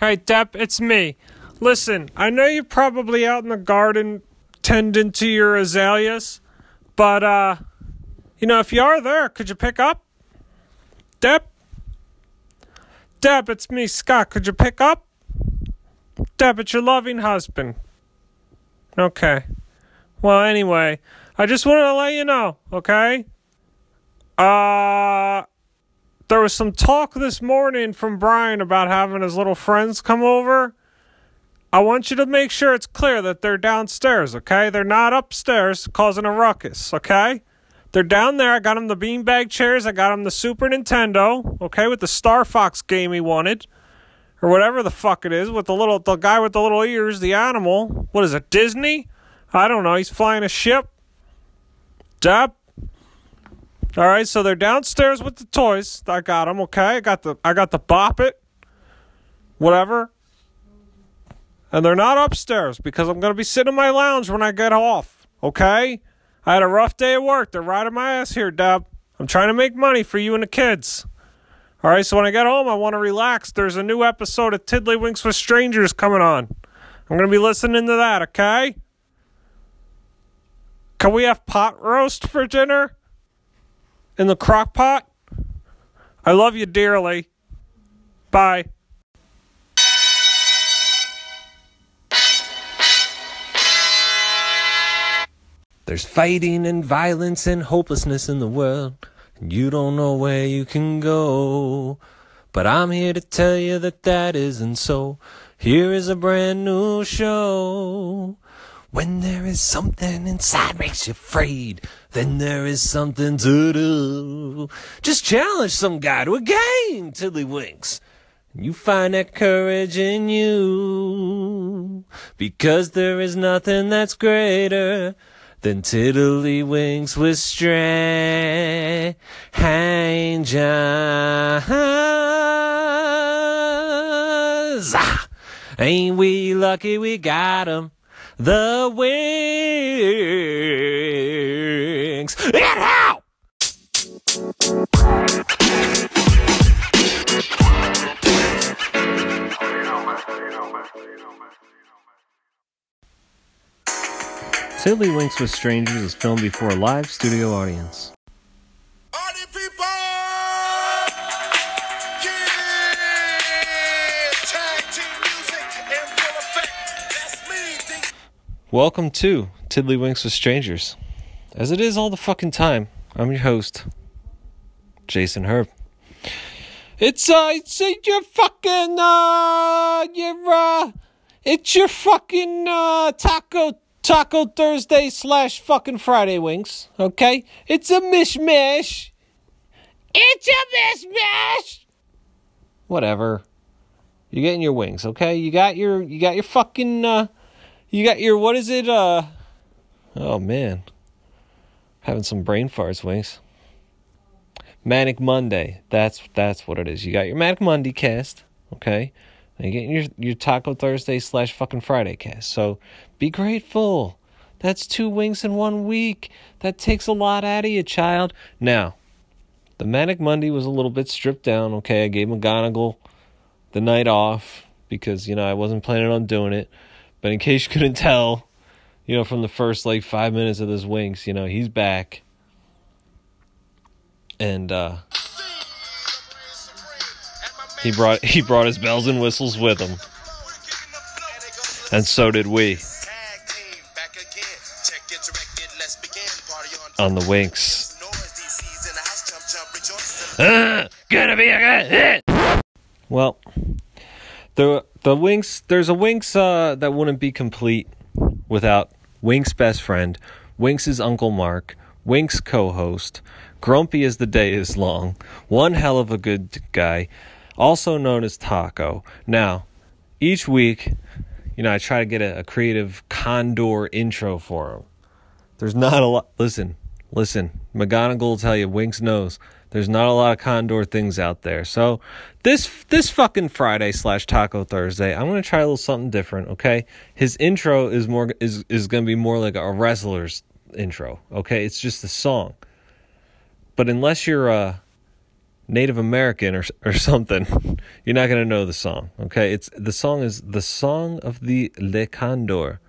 Hey, Deb, it's me. Listen, I know you're probably out in the garden tending to your azaleas, but, uh, you know, if you are there, could you pick up? Depp? Deb, it's me, Scott. Could you pick up? Deb, it's your loving husband. Okay. Well, anyway, I just wanted to let you know, okay? Uh, there was some talk this morning from Brian about having his little friends come over. I want you to make sure it's clear that they're downstairs, okay? They're not upstairs causing a ruckus, okay? They're down there. I got them the beanbag chairs. I got them the Super Nintendo, okay, with the Star Fox game he wanted, or whatever the fuck it is, with the little the guy with the little ears, the animal. What is it, Disney? I don't know. He's flying a ship. Deb, all right, so they're downstairs with the toys. I got them. Okay, I got the I got the bop it, whatever. And they're not upstairs because I'm gonna be sitting in my lounge when I get off. Okay, I had a rough day at work. They're riding my ass here, Deb. I'm trying to make money for you and the kids. All right, so when I get home, I want to relax. There's a new episode of Tiddlywinks with Strangers coming on. I'm gonna be listening to that. Okay. Can we have pot roast for dinner? In the crock pot. I love you dearly. Bye. There's fighting and violence and hopelessness in the world, and you don't know where you can go. But I'm here to tell you that that isn't so. Here is a brand new show. When there is something inside makes you afraid, then there is something to do. Just challenge some guy to a game, Tiddlywinks. And you find that courage in you. Because there is nothing that's greater than Tiddlywinks with strangers. Ah, ain't we lucky we got 'em? the wings. And how? Tiddlywinks with Strangers is filmed before a live studio audience. Party people! Yeah! Welcome to Tiddlywinks with Strangers. As it is all the fucking time, I'm your host, Jason Herb. It's uh it's uh, your fucking uh your uh it's your fucking uh taco taco Thursday slash fucking Friday wings, okay? It's a mishmash. It's a mishmash. Whatever. You're getting your wings, okay? You got your you got your fucking uh you got your what is it? Uh oh man, having some brain farts, wings. Manic Monday. That's that's what it is. You got your Manic Monday cast, okay? And you getting your your Taco Thursday slash fucking Friday cast. So be grateful. That's two wings in one week. That takes a lot out of you, child. Now, the Manic Monday was a little bit stripped down. Okay, I gave McGonagall the night off because you know I wasn't planning on doing it. But in case you couldn't tell, you know, from the first like five minutes of this Winks, you know, he's back. And uh he brought he brought his bells and whistles with him. And so did we. On the Winks. Gonna be a good hit. Well, the the Winks there's a Winks uh, that wouldn't be complete without Winks' best friend, Winks' Uncle Mark, Winks' co-host, grumpy as the day is long, one hell of a good guy, also known as Taco. Now, each week, you know, I try to get a, a creative condor intro for him. There's not a lot. Listen, listen. McGonagall will tell you, Winks knows there's not a lot of Condor things out there. So this this fucking Friday slash Taco Thursday, I'm gonna try a little something different. Okay, his intro is more is is gonna be more like a wrestler's intro. Okay, it's just a song. But unless you're a Native American or or something, you're not gonna know the song. Okay, it's the song is the song of the Le Condor,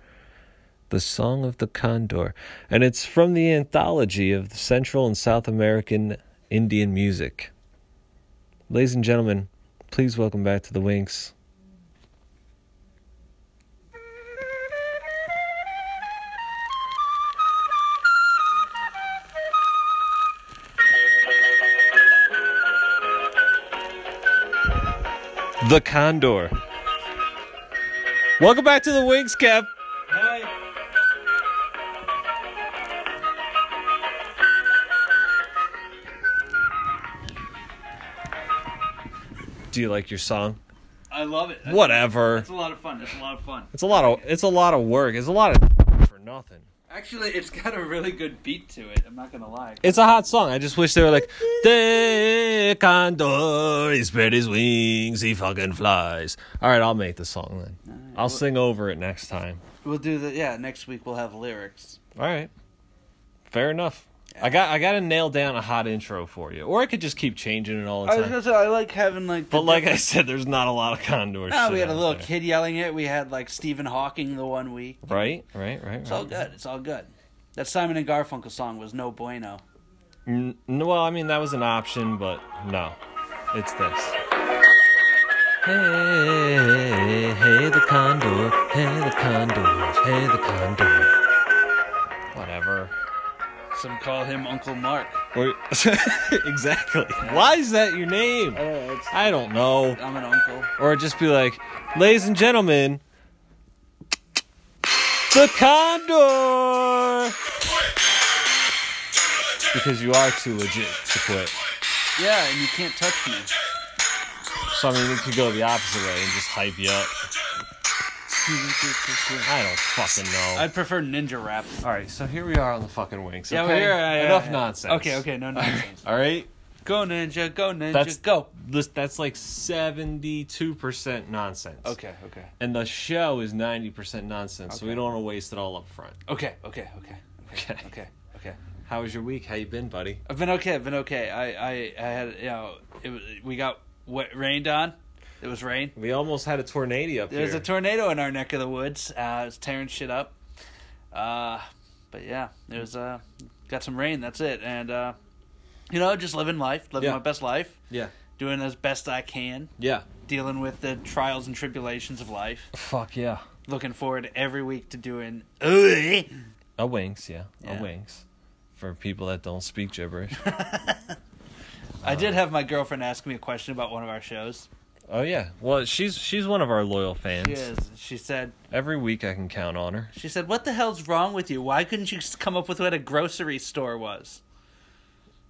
the song of the condor, and it's from the anthology of the Central and South American Indian music. Ladies and gentlemen, please welcome back to the Winks. The Condor. Welcome back to the Winks, Kev. You like your song? I love it. That's- Whatever. It's a lot of fun. It's a lot of fun. It's a lot of it's a lot of work. It's a lot of for nothing. Actually, it's got a really good beat to it. I'm not gonna lie. It's a hot song. I just wish they were like the condor, he spread his wings, he fucking flies. All right, I'll make the song then. I'll sing over it next time. We'll do the yeah. Next week we'll have lyrics. All right. Fair enough. I got I got to nail down a hot intro for you, or I could just keep changing it all the I was time. gonna say I like having like. the But like I different- said, there's not a lot of condors. No, we had a little kid yelling it. We had like Stephen Hawking the one week. Right, right, right. It's all good. It's all good. That Simon and Garfunkel song was no bueno. N- no, well, I mean that was an option, but no, it's this. Hey, hey, the condor, hey, the condor, hey, the condor. Some call him Uncle Mark. Or, exactly. Why is that your name? Oh, I don't know. I'm an uncle. Or just be like, ladies and gentlemen, the condor. Because you are too legit to quit. Yeah, and you can't touch me. So I mean, we could go the opposite way and just hype you up. I don't fucking know. I'd prefer ninja rap. All right, so here we are on the fucking wings. Yeah, okay? we're here. yeah, Enough yeah. nonsense. Okay, okay, no nonsense. All right, go ninja, go ninja, That's- go. this that's like seventy-two percent nonsense. Okay, okay, and the show is ninety percent nonsense, so we don't want to waste it all up front. okay, okay, okay, Okay. okay, okay. How was your week? How you been, buddy? I've been okay. I've been okay. I, I, I had you know, it we got what rained on. It was rain. We almost had a tornado up There's here. There's a tornado in our neck of the woods. Uh, it's tearing shit up. Uh, but yeah, there's uh, got some rain. That's it. And uh, you know, just living life, living Yeah. my best life, yeah, doing as best I can, yeah. dealing with the trials and tribulations of life. Fuck yeah. Looking forward every week to doing. a wings, yeah, Yeah. a wings. For people that don't speak gibberish. I did have my girlfriend ask me a question about one of our shows. Oh yeah. Well, she's she's one of our loyal fans. She is. She said, Every week I can count on her. "She said, what the hell's wrong with you? Why couldn't you just come up with what a grocery store was?"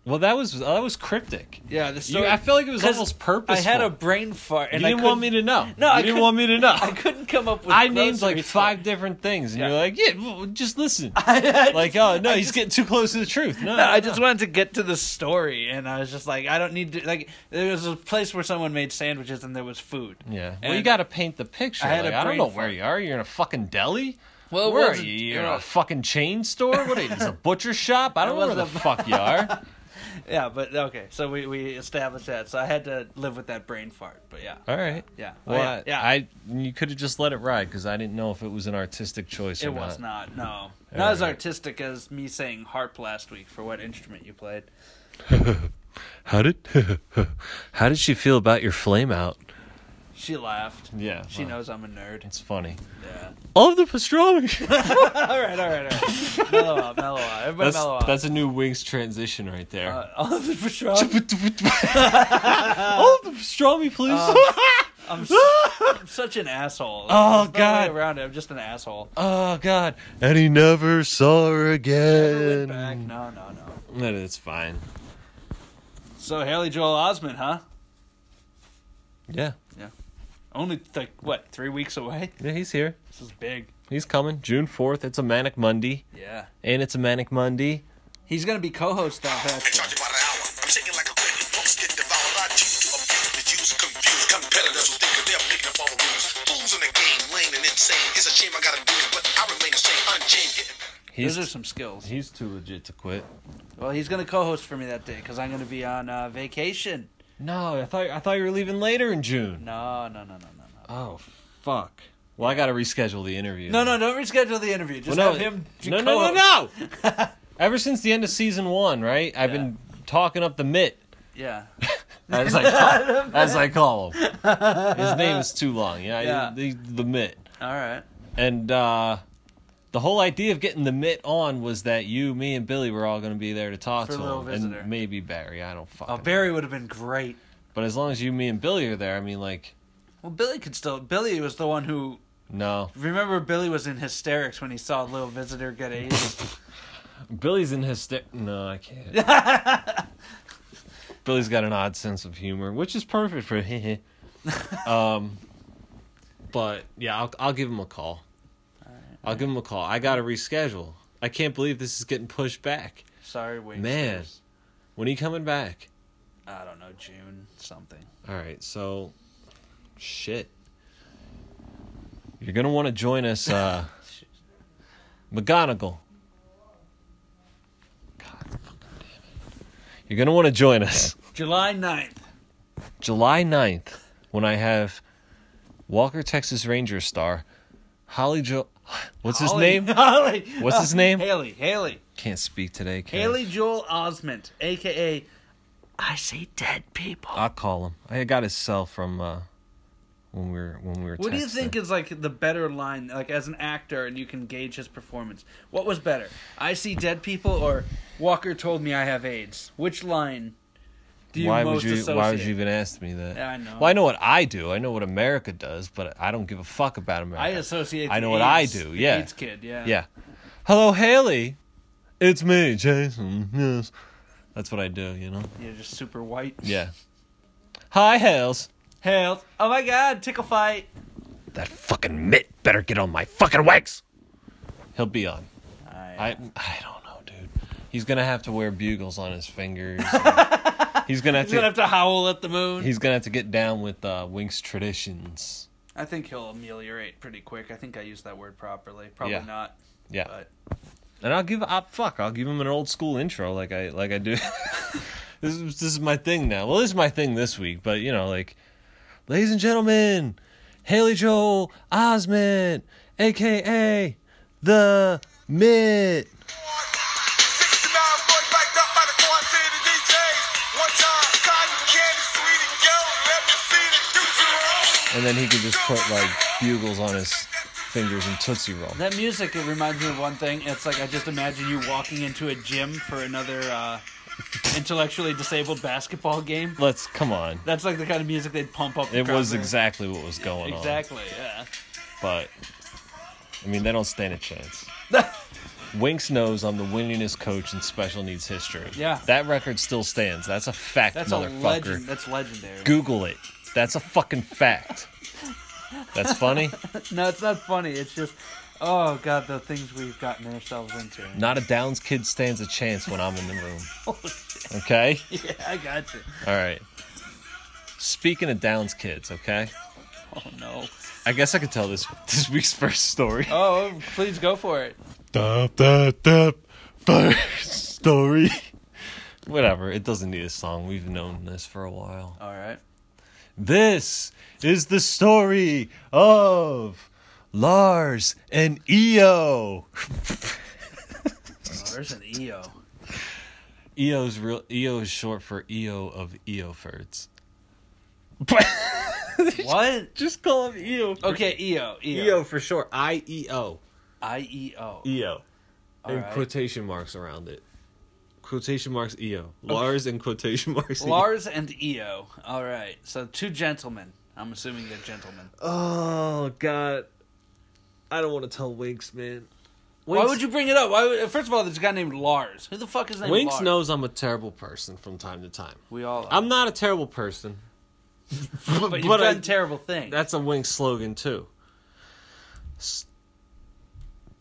Well, that was uh, that was cryptic. Yeah, the You, story. I feel like it was almost purposeful. I had a brain fart, and you I didn't want me to know. No, you I didn't want me to know. I couldn't come up with. I named like store. five different things, and Yeah. you're like, "Yeah, well, just listen." I like, oh no, I he's just- getting too close to the truth. No, No, I no. just wanted to get to the story, and I was just like, I don't need to. Like, there was a place where someone made sandwiches, and there was food. Yeah. Well, And- you got to paint the picture. I had like, a I don't know where you are. You're in a fucking deli. Well, where are you? you You're in a fucking chain store. What? Are you, it's a butcher shop. I don't know where the fuck you are. Yeah, but okay, so we we established that. So I had to live with that brain fart. But yeah, All right. yeah, Well, Oh, I, yeah. yeah. I you could have just let it ride because I didn't know if it was an artistic choice or it was not. not. No, not as artistic as me saying harp last week for what instrument you played. How did How did she feel about your flame out? She laughed. Yeah, She well. knows I'm a nerd. It's funny. Yeah. All of the pastrami. all right, all right, all right. mellow out, mellow out. Everybody that's mellow out. that's a new wings transition right there. uh, all of the patrol. All of the pastrami, please. I'm, su- I'm such an asshole. Oh, There's God. way around it. I'm just an asshole. oh God! And he never saw her Never again. went back. No, no, no. No, it's fine. So Haley Joel Osment, huh? Yeah, Only like what? Three weeks away. yeah, he's here. This is big. He's coming June fourth. It's a manic Monday, Yeah. and it's a manic Monday. He's gonna be co-host on that. Charge show. about an hour. I'm shaking like a wicked. Books get devoured. I choose to abuse, misuse, confuse. Competitors who think that they're big enough for the rules. Fools in the game, lame and insane. It's a shame I gotta do it, but I remain the same, unchanged. He's Those are some skills. he's too legit to quit. Well, he's gonna co-host for me that day because I'm gonna be on uh, vacation. No, I thought I thought you were leaving later in June. No, no, no, no, no, no. Oh fuck. Well, I got to reschedule the interview. No, no, don't reschedule the interview. Just Well, have him. No, no, no, no. Ever since the end of season one, right? I've been talking up the mitt, Yeah. as I call, as I call him. His name is too long. Yeah, Yeah. The, the mitt. All right. And uh, the whole idea of getting the mitt on was that you, me, and Billy were all going to be there to talk For to him, visitor. and maybe Barry. I don't fucking. Oh, Barry would have been great. But as long as you, me, and Billy are there, I mean, like, Well, Billy could still. Billy was the one who. no. Remember, Billy was in hysterics when he saw little visitor get AIDS. Billy's in his No, I can't. Billy's got an odd sense of humor, which is perfect for him. um, but yeah, I'll I'll give him a call. I'll give him a call. I got to reschedule. I can't believe this is getting pushed back. Sorry, wait. Man. When are you coming back? I don't know, June something. All right, so shit. You're gonna want to join us, uh, McGonagall. God fucking damn it! You're gonna want to join us July 9th. July 9th when I have Walker Texas Ranger star Holly Jo. What's his Holly- name? Holly. What's his name? Haley. Haley. Can't speak today. Can I? Haley Joel Osment, aka I see dead people. I'll call him. I got his cell from uh, when we were when we were. What do you texting. think is like the better line, like as an actor, and you can gauge his performance? What was better, I see dead people or Walker told me I have AIDS? Which line do you why most would you associate? why would you even ask me that? Yeah, I know. Well, I know what I do. I know what America does, but I don't give a fuck about America. I associate. I know what I do, yeah. AIDS kid. Yeah. yeah. Hello, Haley. It's me, Jason. Yes. That's what I do. You know. You're just super white. Yeah. Hi, Hales. Hales. Oh my God! Tickle fight. That fucking mitt better get on my fucking wax. He'll be on. I, I I don't. He's gonna have to wear bugles on his fingers. he's gonna have he's to. gonna have to howl at the moon. He's gonna have to get down with uh, Wink's traditions. I think he'll ameliorate pretty quick. I think I used that word properly. Probably Yeah. not. Yeah. But And I'll give uh, fuck. I'll give him an old school intro like I like I do. this is this is my thing now. Well, this is my thing this week, but you know, like, ladies and gentlemen, Haley Joel Osment, aka the Mitt. And then he could just put like bugles on his fingers and tootsie roll. that music it reminds me of one thing. It's like I just imagine you walking into a gym for another uh, intellectually disabled basketball game. Let's come on. That's like the kind of music they'd pump up. The It was with. exactly what was going on. exactly yeah. But I mean, they don't stand a chance. Winks knows I'm the winningest coach in special needs history. Yeah. That record still stands. That's a fact, That's a motherfucker. legend. That's legendary. Google it. That's a fucking fact. That's funny. No, it's not funny. It's just, oh god, the things we've gotten ourselves into. Not a Downs kid stands a chance when I'm in the room. Oh, okay? Yeah, I got you. All right. Speaking of Downs kids, okay? Oh no. I guess I could tell this this week's first story. Oh, oh please go for it. Dup, dup, dup. First story. Whatever. It doesn't need a song. We've known this for a while. All right. This is the story of Lars and EO. There's an EO. EO's real EO is short for EO of Eofurds. What? Just call him EO. Okay, EO. EO. EO for short. I E O. I E O. EO. And Alright. quotation marks around it. Quotation marks EO. Lars and quotation marks EO. Lars and EO. All right. So two gentlemen. I'm assuming they're gentlemen. Oh god. I don't want to tell Winks, man. Why would you bring it up? Why? Would, first of all, there's a guy named Lars. Who the fuck is named Winks Lars? knows I'm a terrible person from time to time. We all. I'm not a terrible person. but you've but I- terrible things. That's a Wink slogan too.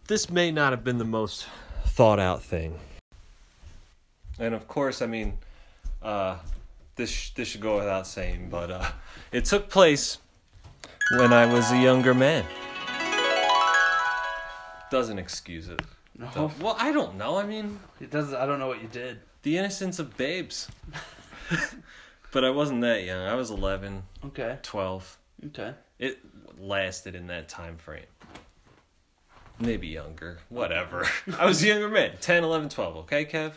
This may not have been the most thought out thing. And of course, I mean, uh, this this should go without saying, but uh, it took place when I was a younger man. Doesn't excuse it. no, Well, I don't know. I mean, it doesn't. I don't know what you did. the innocence of babes. but I wasn't that young. I was 11, Okay. 12. Okay. It lasted in that time frame. Maybe younger. Whatever. I was a younger man. 10, 11, 12. Okay, Kev?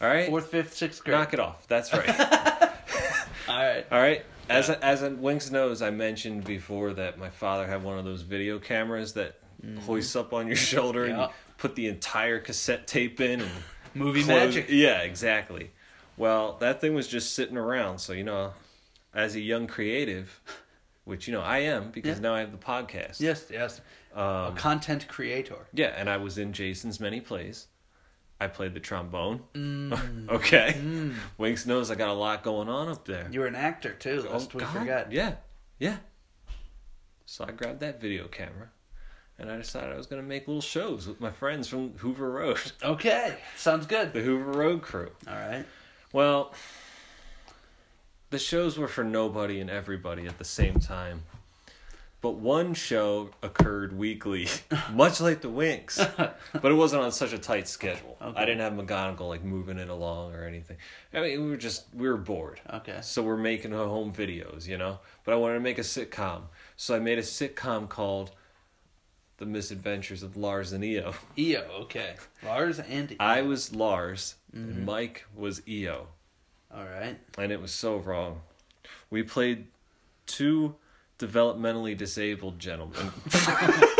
All right? Fourth, fifth, sixth grade. Knock it off. That's right. All right. All right. As a, as a Winks knows, I mentioned before that my father had one of those video cameras that hoists up on your shoulder and Mm-hmm. You put the entire cassette tape in and Movie close- magic. Yeah, exactly. Well, that thing was just sitting around. So you know, as a young creative, which you know I am because Yeah. now I have the podcast. Yes, yes. a Um, content creator. yeah, and I was in Jason's many plays. I played the trombone. Mm. okay. Winks knows I got a lot going on up there. You were an actor too. Lest we God, forget. Yeah, yeah. So I grabbed that video camera, and I decided I was going to make little shows with my friends from Hoover Road, Okay. Sounds good. the Hoover Road crew. All right. Well, the shows were for nobody and everybody at the same time. But one show occurred weekly, much like the Winks. but it wasn't on such a tight schedule. Okay. I didn't have McGonagall like moving it along or anything. I mean, we were just we were bored. Okay. So we're making home videos, you know. But I wanted to make a sitcom, so I made a sitcom called "The Misadventures of Lars and Eo." EO. Okay. Lars and EO. I was Lars, Mm-hmm. and Mike was Eo All right. and it was so wrong. We played two developmentally disabled gentleman.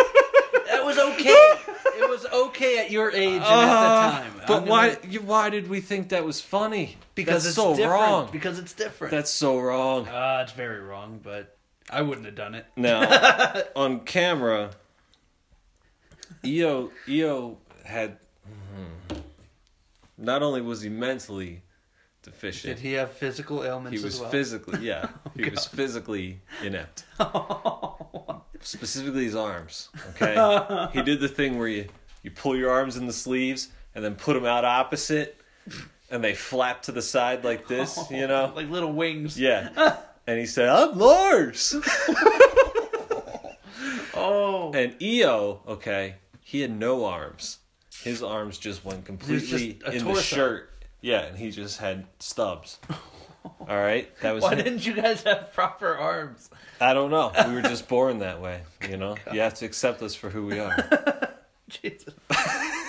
That was okay. it was okay at your age and at the time. Uh, but I'm why? gonna- you- Why did we think that was funny? Because That's it's so different. wrong. Because it's different. That's so wrong. uh, it's very wrong, but I wouldn't have done it. Now, on camera, EO EO had. hmm, Not only was he mentally deficient, Did he have physical ailments he was as well? physically yeah. He was physically inept. Oh. Specifically his arms okay? He did the thing where you you pull your arms in the sleeves and then put them out opposite and they flap to the side like this you know? Like little wings. yeah. And he said i'm lars. Oh. and eo okay he had no arms. His arms just went completely just in the shirt yeah and he just had stubs all right that was Why him. didn't you guys have proper arms? I don't know. We were just born that way, you know. You have to accept us for who we are. Jesus.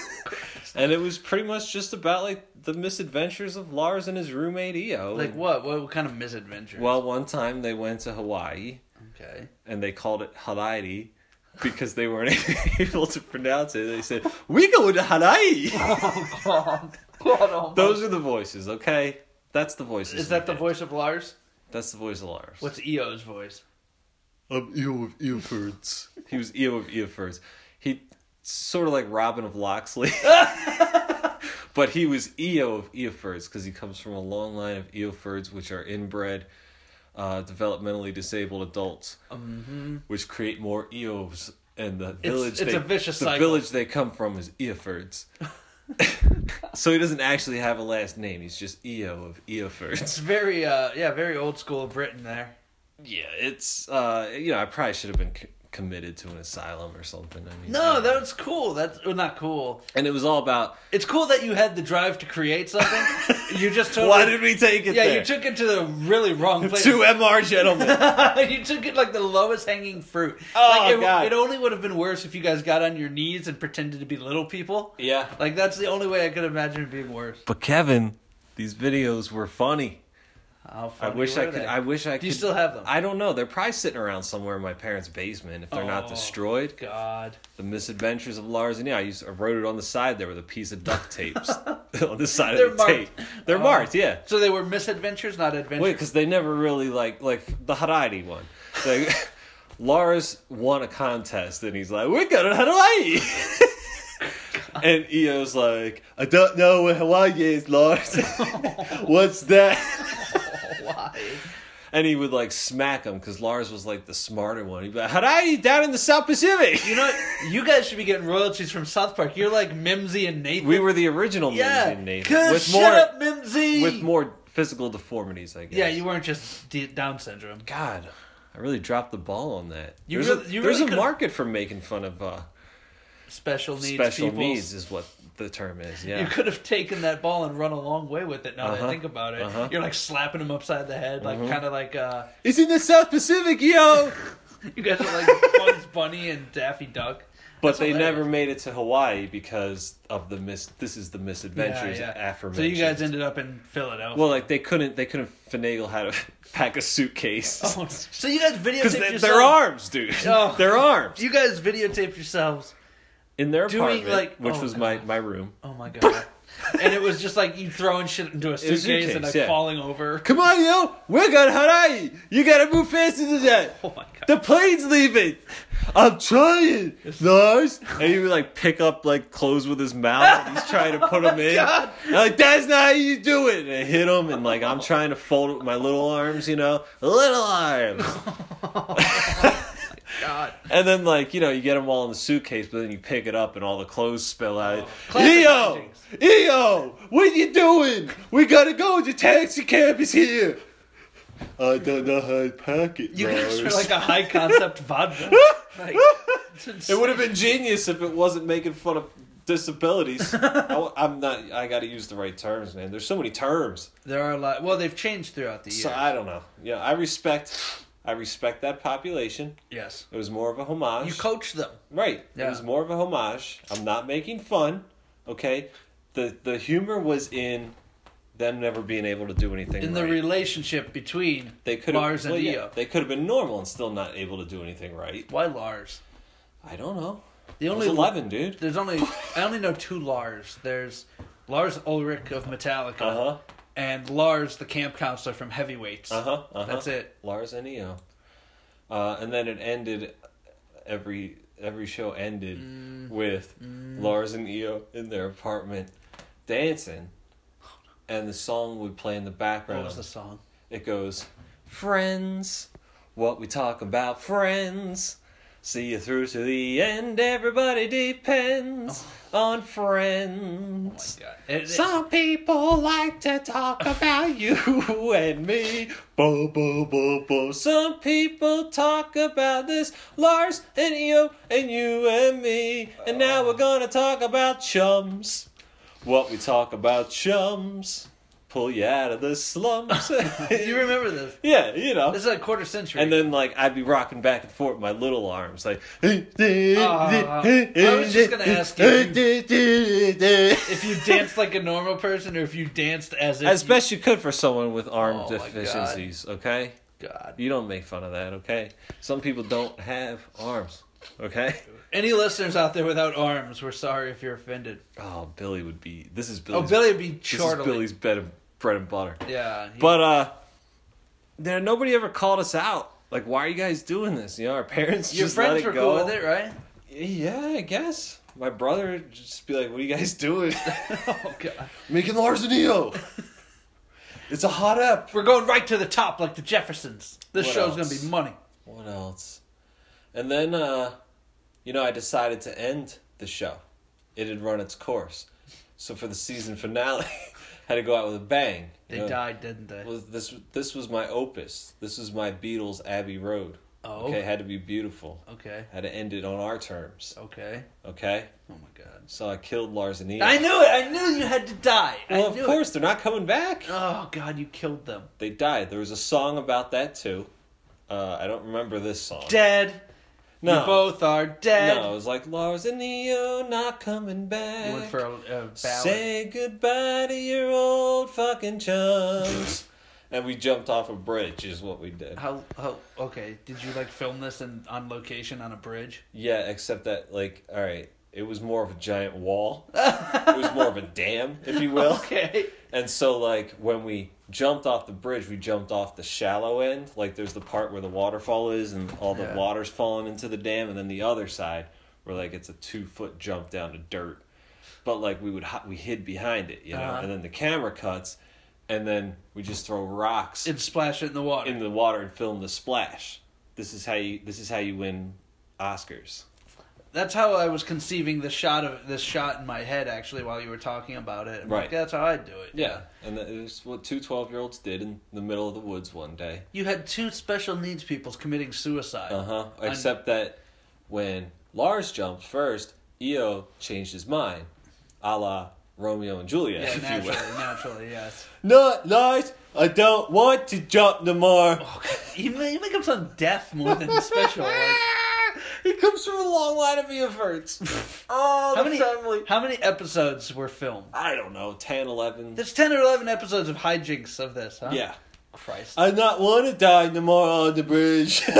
And it was pretty much just about like the misadventures of Lars and his roommate Eo. Like what? What kind of misadventure? Well, one time they went to Hawaii Okay. and they called it Hawaii because they weren't able to pronounce it. They said, "We go to Hawaii." Oh, God. God. Those are the voices, okay? That's the voices. Is that the did. voice of Lars? That's the voice of Lars. What's EO's voice? I'm Eo of Eofords. he was Eo of Eofords. He sort of like Robin of Locksley. but he was Eo of Eofords because he comes from a long line of Eofords, which are inbred, uh, developmentally disabled adults, which create more Eos. And the village it's they, a vicious the cycle. village they come from is Eofords. so he doesn't actually have a last name. He's just Eo of Eofords. It's very, uh, yeah, very old school Britain there. Yeah, it's uh, you know, I probably should have been committed to an asylum or something. I mean, No, that's cool. That's well, not cool. and it was all about It's cool that you had the drive to create something. you just totally. why did we take it Yeah, there? you took it to the really wrong place. two MR gentlemen. you took it like the lowest hanging fruit. Oh, like, it, God. it only would have been worse if you guys got on your knees and pretended to be little people. yeah, Like that's the only way I could imagine it being worse. but Kevin, these videos were funny. How I wish I could. they? I wish I could. Do you still have them? I don't know. They're probably sitting around somewhere in my parents' basement if they're not Oh. destroyed. God. The Misadventures of Lars and yeah, I used I wrote it on the side there with a piece of duct tape on the side They're of the marked. tape. They're Oh. marked, yeah. So they were misadventures, not adventures. Wait, because they never really like like the Hawaii one. Like Lars won a contest and he's like, "We're going to Hawaii," and Eo's like, "I don't know where Hawaii is, Lars. What's that?" And he would like smack him because Lars was like the smarter one. He'd be like, "Hawaii down in the South Pacific." You know, you guys should be getting royalties from South Park. You're like Mimsy and Nathan. We were the original yeah. Mimsy and Nathan with shut more up, Mimsy. with more physical deformities, I guess. Yeah, you weren't just D- Down syndrome. God, I really dropped the ball on that. You there's really- a, there's really a market for making fun of uh, Special needs. special peoples. needs is what the term is. Yeah. You could have taken that ball and run a long way with it. Now that Uh-huh. I think about it, Uh-huh. you're like slapping him upside the head, like kind of like uh, It's in the South Pacific, yo. you guys are like Bugs Bunny and Daffy Duck. But That's they hilarious. never made it to Hawaii because of the mis. This is the misadventures Yeah, yeah. aforementioned. So you guys ended up in Philadelphia. Well, like they couldn't. They couldn't finagle how to pack a suitcase. Oh, so you guys videotaped they, yourselves. their arms, dude. Oh. Their arms You guys videotaped yourselves. In their doing, apartment, like- which oh, was my my room. Oh my god! and it was just like you throwing shit into a suitcase, suitcase, and like yeah. falling over. Come on, yo, we're going to Hawaii. You gotta move faster than that. Oh my god! The plane's leaving. I'm trying, Lars. And he would like pick up like clothes with his mouth. And he's trying to put them oh, in. God. I'm like that's not how you do it. And I hit him, and like I'm oh. trying to fold it with my little arms, you know, little arms. God. And then like you know you get them all in the suitcase, but then you pick it up and all the clothes spill out. Oh, classic Eo. Eo, what are you doing? We gotta go. The taxi cab is here. I don't know how to pack it. You guys are like a high concept vodka. Like, It would have been genius if it wasn't making fun of disabilities. I, am not. I got to use the right terms, man. There's so many terms, There are a lot. Well, they've changed throughout the years. so I don't know. Yeah, I respect. I respect that population. yes. It was more of a homage. You coach them. right. It was more of a homage. I'm not making fun. Okay. The the humor was in them never being able to do anything. In the relationship between they could Lars and well, yeah, Eo. They could have been normal and still not able to do anything right. Why Lars? I don't know. The only eleven, dude. There's only I only know two Lars. There's Lars Ulrich of Metallica Uh huh. And Lars the camp counselor from Heavyweights. Uh huh. Uh-huh. That's it. Lars and Eo. Uh, and then it ended. Every every show ended Mm. with Lars and Eo in their apartment dancing, and the song would play in the background. What was the song? It goes, "Friends, what we talk about, friends." See you through to the end. Everybody depends oh. on friends. Oh yeah. It- it- Some people like to talk about you and me. Bo, bo, bo, bo. Some people talk about this Lars and Eo and you and me. And now we're uh. gonna talk about chums. What we talk about chums. Pull you out of the slums. you remember this? Yeah, you know. This is a quarter century. And then like I'd be rocking back and forth with my little arms like Uh, I was just gonna ask you if you danced like a normal person or if you danced as if as you- best you could for someone with arm Oh, deficiencies, okay? God. You don't make fun of that, okay? Some people don't have arms, okay? Any listeners out there without arms, we're sorry if you're offended. Oh, Billy would be this is Billy. Oh, Billy would be this is. Billy's bed and, bread and butter. Yeah. he- But uh there nobody ever called us out. Like, why are you guys doing this? You know, our parents your just friends were go. cool with it, right? Yeah, I guess. My brother would just be like, "What are you guys doing? Oh god. Making Lars and Eo. it's a hot up. We're going right to the top like the Jeffersons. This What show's else? gonna be money. What else? And then, uh, you know, I decided to end the show. It had run its course. So for the season finale, had to go out with a bang. They know, died, didn't they? Was this this was my opus. This was my Beatles Abbey Road. Oh. Okay, had to be beautiful. Okay. Had to end it on our terms. Okay. Okay, Oh my god. so I killed Lars and Eo. I knew it. I knew you had to die. Well, of course, they're not coming back. Oh god, you killed them. They died. There was a song about that too. Uh, I don't remember this song. Dead. No. You both are dead. No, it was like Lars and Neo not coming back. You went for a, a ballad. Say goodbye to your old fucking chums. and we jumped off a bridge, is what we did. How how okay? Did you like film this in on location on a bridge? Yeah, except that, like, all right, it was more of a giant wall. it was more of a dam, if you will. Okay. And so, like, when we jumped off the bridge, we jumped off the shallow end. Like, there's the part where the waterfall is and all the Yeah. water's falling into the dam, and then the other side where, like, it's a two foot jump down to dirt. But, like, we would we hid behind it, you know, Uh-huh. and then the camera cuts, and then we just throw rocks And splash it in the water. in the water and film the splash. This is how you. This is how you win Oscars. That's how I was conceiving the shot of this shot in my head actually while you were talking about it. I'm Right. Like, that's how I do it. Yeah, and that is what two 12 year olds did in the middle of the woods one day. You had two special needs peoples committing suicide. Uh huh. Except that when Lars jumped first, Eo changed his mind. a la Romeo and Juliet, Yeah, naturally, naturally, yes. Not nice. I don't want to jump no more. You make, you make him sound deaf more than special. Like, he comes from a long line of inverts. oh, how many family. how many episodes were filmed? I don't know, 10, 11. There's ten or eleven episodes of hijinks of this, huh? yeah. Christ. I not want to die no more on the bridge.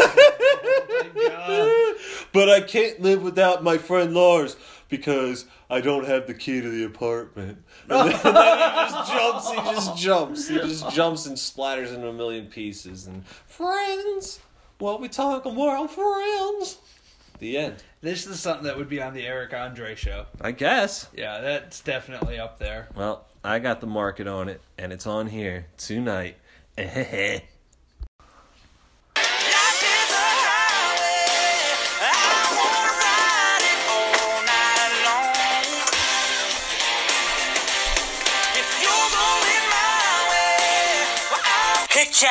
Oh God. but I can't live without my friend Lars because I don't have the key to the apartment. And then, and then he just jumps, he just jumps, he just jumps and splatters into a million pieces. And friends, what we talking world friends? The end. This is something that would be on the Eric Andre show. I guess. Yeah, that's definitely up there. Well, I got the market on it, and it's on here tonight. Life is a highway. I wanna ride it all night long. If you're going my way, well, I'll catch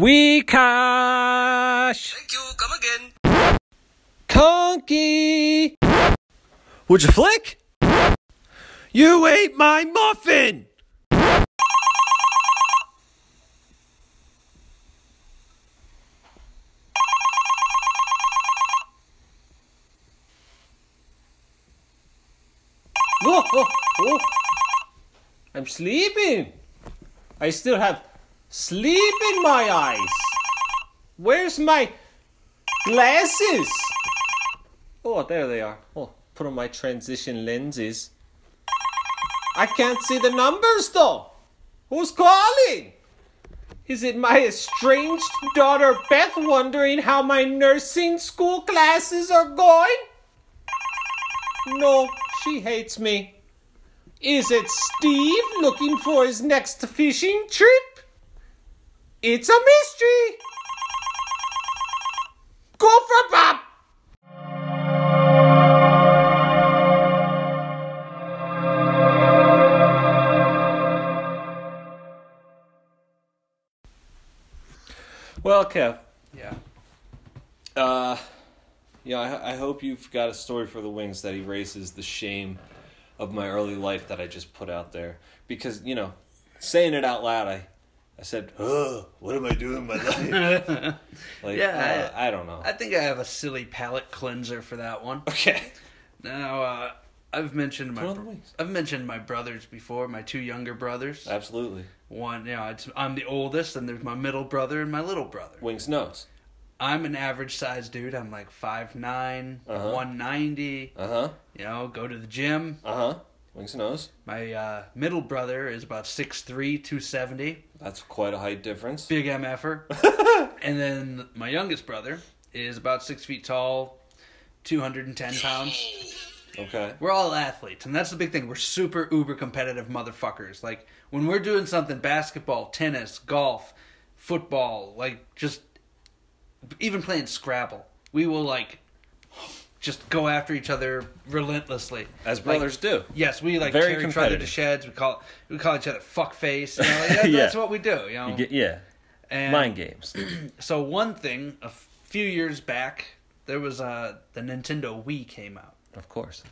out. cash. Thank you. Come again. Conky! Would you flick? You ate my muffin! Oh, oh, oh. I'm sleeping. I still have sleep in my eyes. Where's my glasses? Oh, there they are. Oh, put on my transition lenses. I can't see the numbers though. Who's calling? Is it my estranged daughter Beth wondering how my nursing school classes are going? No, she hates me. Is it Steve looking for his next fishing trip? It's a mystery. Go for Bob. Well, Kev, Yeah. uh, yeah, I, I hope you've got a story for the wings that erases the shame of my early life that I just put out there. Because, you know, saying it out loud, I, I said, oh, what am I doing with my life? like, Yeah, uh, I, don't know. I think I have a silly palate cleanser for that one. okay. Now, uh, I've mentioned my Put on the wings. I've mentioned my brothers before, my two younger brothers. Absolutely. One, you know, it's, I'm the oldest, and there's my middle brother and my little brother. Winks knows. I'm an average sized dude. I'm like 5'9", Uh-huh. 190. Uh huh. You know, go to the gym. Uh huh. Wings and nose. My uh, middle brother is about 6'3", 270. That's quite a height difference. Big MFer. and then my youngest brother is about six feet tall, 210 pounds. Okay. We're all athletes, and that's the big thing. We're super uber competitive motherfuckers. Like when we're doing something, basketball, tennis, golf, football, like just even playing Scrabble, we will like just go after each other relentlessly. As Like, brothers do. Yes, we like Very tear each other to sheds. We call we call each other fuck face. You know, like, that- Yeah. That's what we do. You know, You get, yeah. and Mind games. so one thing, a few years back, there was uh the Nintendo Wii came out. Of course.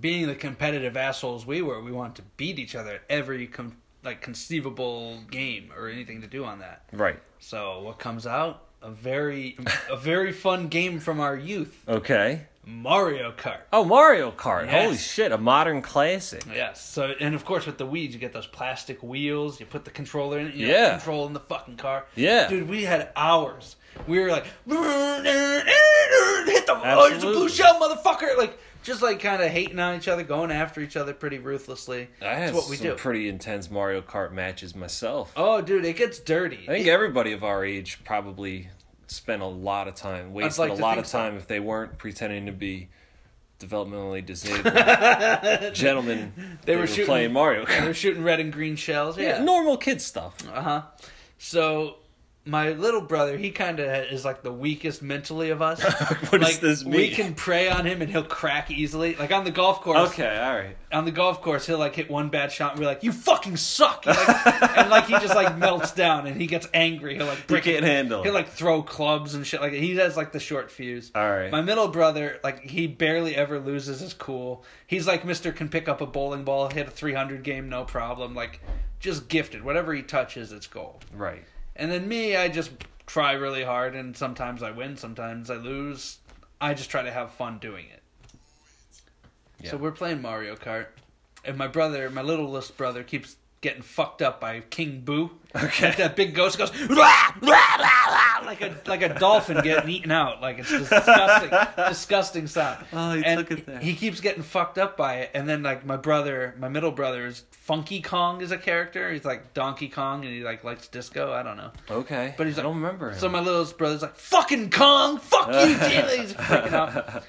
being the competitive assholes we were, we wanted to beat each other at every com- like conceivable game or anything to do on that. Right. So what comes out? A very a very fun game from our youth, Okay. Mario Kart. Oh, Mario Kart. Yes. Holy shit, a modern classic. Yes. So and of course with the Wii, you get those plastic wheels. You put the controller in it. You Yeah. Know, controlling the fucking car. Yeah. Dude, we had hours. We were like, hit the oh, there's a blue shell, motherfucker! Like just like kind of hating on each other, going after each other pretty ruthlessly. I had what we some do. pretty intense Mario Kart matches myself. Oh, dude, it gets dirty. I think everybody of our age probably spent a lot of time, wasted like a lot of so. time if they weren't pretending to be developmentally disabled gentlemen. They were shooting- playing Mario Kart. They were shooting red and green shells. Yeah, Yeah. normal kid stuff. Uh huh. So my little brother, he kind of is like the weakest mentally of us. What does like, this We can prey on him and he'll crack easily. Like on the golf course. Okay, all right. On the golf course, he'll like hit one bad shot and we're like, "You fucking suck!" Like, and like he just like melts down and he gets angry. He'll like break. can't handle He'll like throw clubs and shit. Like he has like the short fuse. All right. My middle brother, like he barely ever loses his cool. He's like Mister can pick up a bowling ball, hit a three hundred game, no problem. Like just gifted. Whatever he touches, it's gold. Right. And then me, I just try really hard, and sometimes I win, sometimes I lose. I just try to have fun doing it. Yeah. So we're playing Mario Kart, and my brother, my littlest brother, keeps getting fucked up by King Boo. Okay, like that big ghost goes "Rah, rah, rah, rah," like a like a dolphin getting eaten out. Like it's disgusting, disgusting sound. Oh, he and took it there. He keeps getting fucked up by it, and then like my brother, my middle brother is Funky Kong is a character. He's like Donkey Kong, and he like likes disco. I don't know. Okay. But he's like, I don't remember. So my little brother's like, "Fucking Kong, fuck you!" He's freaking out.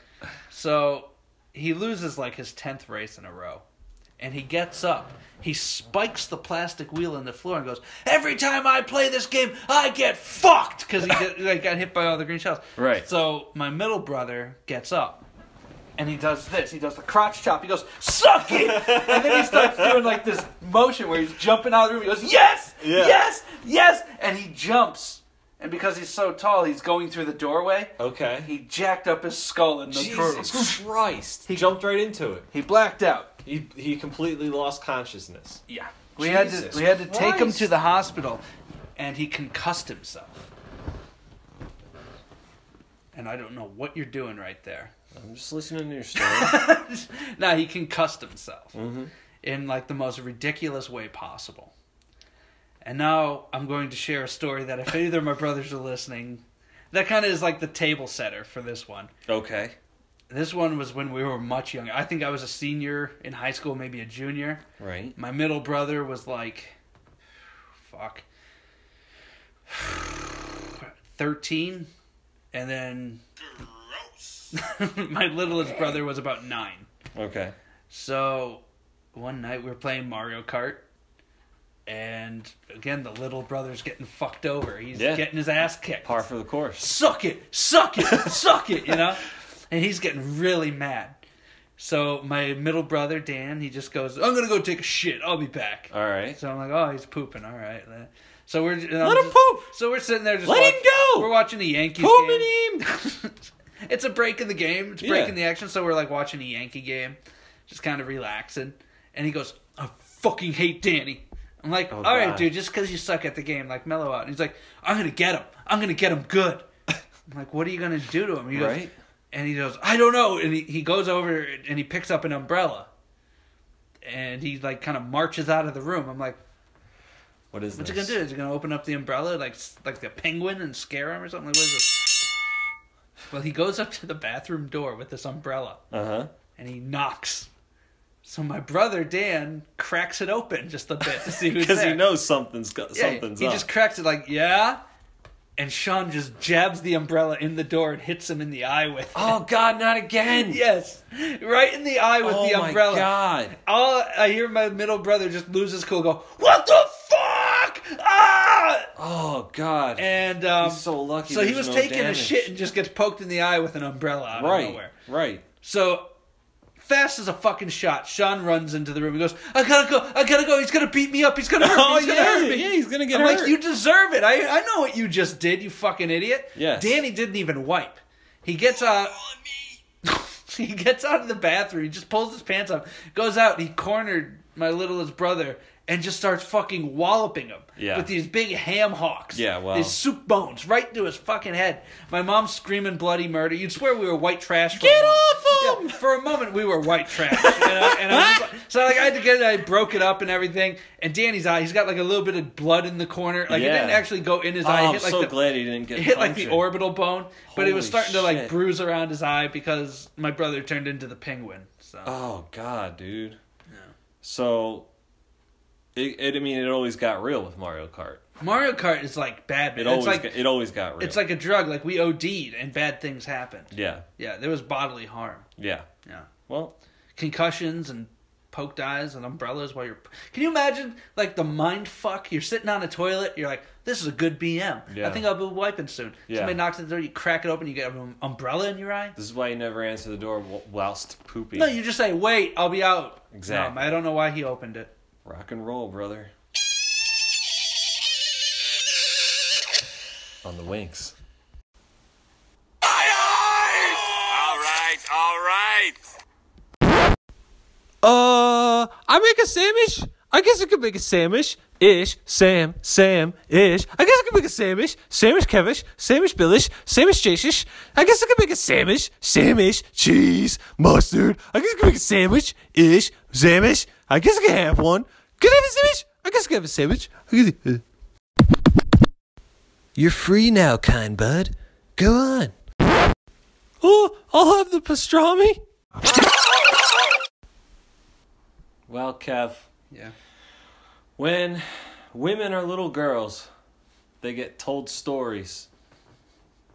So he loses like his tenth race in a row, and he gets up. He spikes the plastic wheel in the floor and goes, "Every time I play this game, I get fucked," because he get, like, got hit by all the green shells. Right. So my middle brother gets up. And he does this. He does the crotch chop. He goes, "Suck it!" and then he starts doing like this motion where he's jumping out of the room. He goes, "Yes, Yeah. yes, yes!" And he jumps. And because he's so tall, he's going through the doorway. Okay. He jacked up his skull in the. Jesus Christ. He jumped right into it. He blacked out. He he completely lost consciousness. Yeah. We had to we had to take him Christ. to the hospital, and he concussed himself. And I don't know what you're doing right there. I'm just listening to your story. now he concussed himself Mm-hmm. in like the most ridiculous way possible. And now I'm going to share a story that if either of my brothers are listening, that kind of is like the table setter for this one. okay. This one was when we were much younger. I think I was a senior in high school, maybe a junior. Right. My middle brother was like, fuck, 13. And then Gross. my littlest brother was about nine. Okay. So one night we were playing Mario Kart. And again, the little brother's getting fucked over. He's Yeah. getting his ass kicked. Par for the course. suck it, suck it, suck it, you know? And he's getting really mad. So my middle brother, Dan, he just goes, I'm going to go take a shit. I'll be back. All right. So I'm like, oh, he's pooping. All right. So we're Let him poop. So we're sitting there just Let watch- him go. We're watching the Yankees Poop game. him. it's a break in the game. It's a Yeah. in the action. So we're like watching a Yankee game, just kind of relaxing. And he goes, I fucking hate Danny. I'm like, Oh, all right, God. dude, just because you suck at the game, like mellow out. And he's like, I'm gonna get him. I'm gonna get him good. I'm like, what are you gonna do to him? He goes, Right. and he goes, I don't know. And he, he goes over and he picks up an umbrella. And he like kind of marches out of the room. I'm like, What is what's he gonna do? Is he gonna open up the umbrella like like the penguin and scare him or something? Like, what is this? Well, he goes up to the bathroom door with this umbrella Uh huh. and he knocks. So my brother Dan cracks it open just a bit to see who's Because he knows something's go- Yeah, something's he up. just cracks it like yeah, and Sean just jabs the umbrella in the door and hits him in the eye with. it. oh God, not again. yes, right in the eye with oh the my umbrella. God. All I hear my middle brother just lose his cool. Go what the fuck? Ah! Oh God. And um, He's so lucky So he was no taking a shit and just gets poked in the eye with an umbrella out of nowhere. Right. So fast as a fucking shot, Sean runs into the room. He goes, "I gotta go! I gotta go! He's gonna beat me up! He's gonna hurt me! Oh He's gonna yeah. hurt me!" Yeah. He's gonna get I'm hurt. like, "You deserve it! I I know what you just did, you fucking idiot!" Yes. Danny didn't even wipe. He gets out. He gets out of the bathroom. He just pulls his pants up, goes out. He cornered my littlest brother and just starts fucking walloping him Yeah. with these big ham hocks. Yeah, wow. These soup bones right into his fucking head. My mom's screaming bloody murder. You'd swear we were white trash. For Get off him! Yeah, for a moment, we were white trash. And I was like- so like I had to get it. I broke it up and everything. And Danny's eye, he's got like a little bit of blood in the corner. Like it didn't actually go in his Oh, eye. It I'm hit, like, so the, glad he didn't get it hit like the orbital bone, but it was starting to like bruise around his eye because my brother turned into the penguin. So Oh God, dude. So, it, it. I mean, it always got real with Mario Kart. Mario Kart is like bad. It always. it's like got, it always got real. it's like a drug. Like we OD'd and bad things happened. Yeah. Yeah, there was bodily harm. Yeah. Yeah, Well, concussions and poked eyes and umbrellas while you're. Can you imagine like the mind fuck? You're sitting on a toilet. You're like, this is a good BM. Yeah. I think I'll be wiping soon. Yeah. Somebody knocks at the door. You crack it open. You get an um, umbrella in your eye. This is why you never answer the door whilst pooping. No, you just say, wait, I'll be out. Exactly. No, I don't know why he opened it. Rock and roll, brother. On the winks. All right, all right. Uh, I make a sandwich. I guess I could make a sandwich. Ish, Sam, Sam, ish. I guess I could make a sandwich. Sandwich Kevish, sandwich Billish, sandwich Jashish. I guess I could make a sandwich. Sandwich, cheese, mustard. I guess I could make a sandwich. Ish, sandwich. I guess I could have one. Could I have a sandwich? I guess I could have a sandwich. I could- You're free now, kind bud. Go on. Oh, I'll have the pastrami. Well, Kev, Yeah. when women are little girls, they get told stories.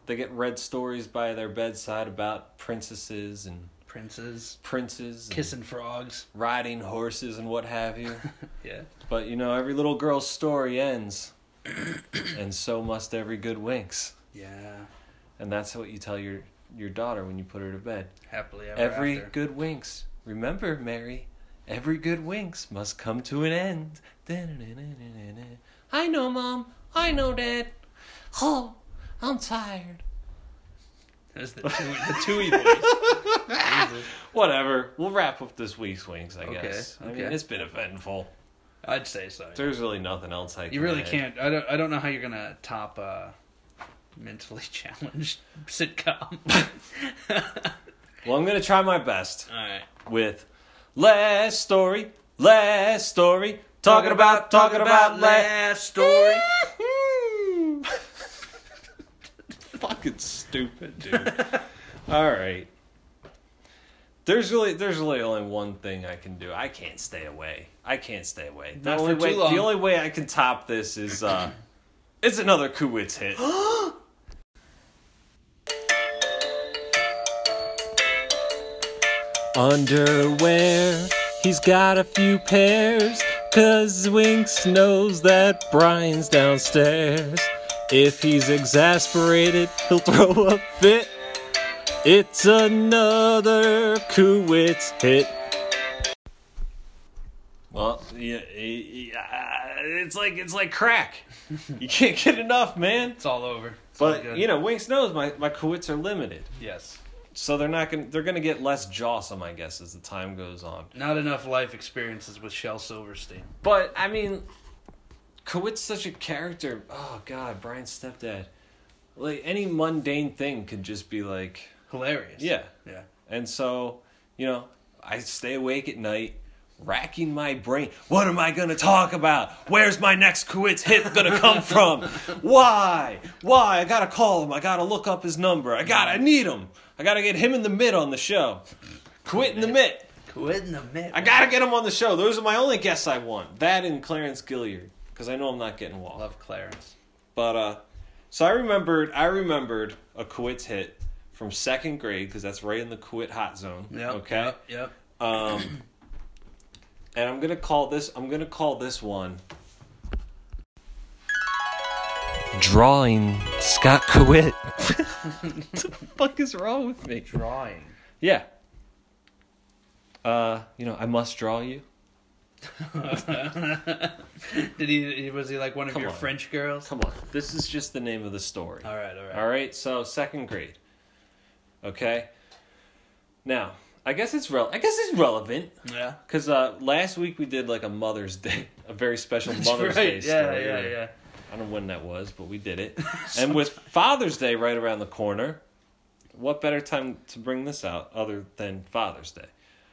They get read stories by their bedside about princesses and Princes. princes, Kissing frogs. riding horses and what have you. Yeah. But you know, every little girl's story ends, and so must every good winks. Yeah. And that's what you tell your your daughter when you put her to bed. Happily ever Every after. good winks. Remember, Mary, every good winks must come to an end. I know, Mom. I know, Dad. Oh, I'm tired. That's the two, the Tui voice. Whatever. We'll wrap up this week's winks, I Okay, guess. I mean, it's been eventful. I'd say so. There's really nothing else I can You really add. can't. I don't. I don't know how you're gonna top uh, mentally challenged sitcom. Well, I'm going to try my best All right. with last story, last story, talking about, talking about last story. Fucking stupid, dude. All right. There's really there's really only one thing I can do. I can't stay away. I can't stay away. The Not only for way too long. the only way I can top this is uh it's another Kuwitz hit. Underwear, he's got a few pairs. Cause Winks knows that Brian's downstairs. If he's exasperated, he'll throw a fit. It's another Kuwitz hit. Well, yeah, yeah, it's like it's like crack. You can't get enough, man. It's all over. It's But good. you know, Winks knows my my Kuwitz are limited, yes, so they're not gonna they're gonna get less jawsome, I guess, as the time goes on. not enough life experiences with Shel Silverstein. But I mean, Kuwit's such a character. Oh God, Brian's stepdad. Like any mundane thing could just be like, Hilarious. yeah. Yeah. And so, you know, I stay awake at night, racking my brain. What am I gonna talk about? Where's my next Kuwit's hit gonna come from? Why? Why? I gotta call him. I gotta look up his number. I gotta. I need him. I gotta get him in the mid on the show. Quit in the mid. Quit in the mid. I gotta get him on the show. Those are my only guests I want. That and Clarence Gilyard, because I know I'm not getting Wall. love Clarence. But uh, so I remembered. I remembered a Kuwit's hit from second grade because that's right in the Kuwait hot zone. Yep. Okay. Yep. yep. Um, and I'm gonna call this. I'm gonna call this one. Drawing Scott Kuwit. what the fuck is wrong with me? Drawing. Yeah. Uh, you know, I must draw you. Did he? Was he like one of Come your on. French girls? Come on, this is just the name of the story. All right. All right. All right, so second grade. Okay. Now, I guess it's rel. I guess it's relevant Yeah. because uh, last week we did like a Mother's Day, a very special Mother's Day story. Yeah. Yeah. Yeah. I don't know when that was, but we did it. and with Father's Day right around the corner, what better time to bring this out other than Father's Day?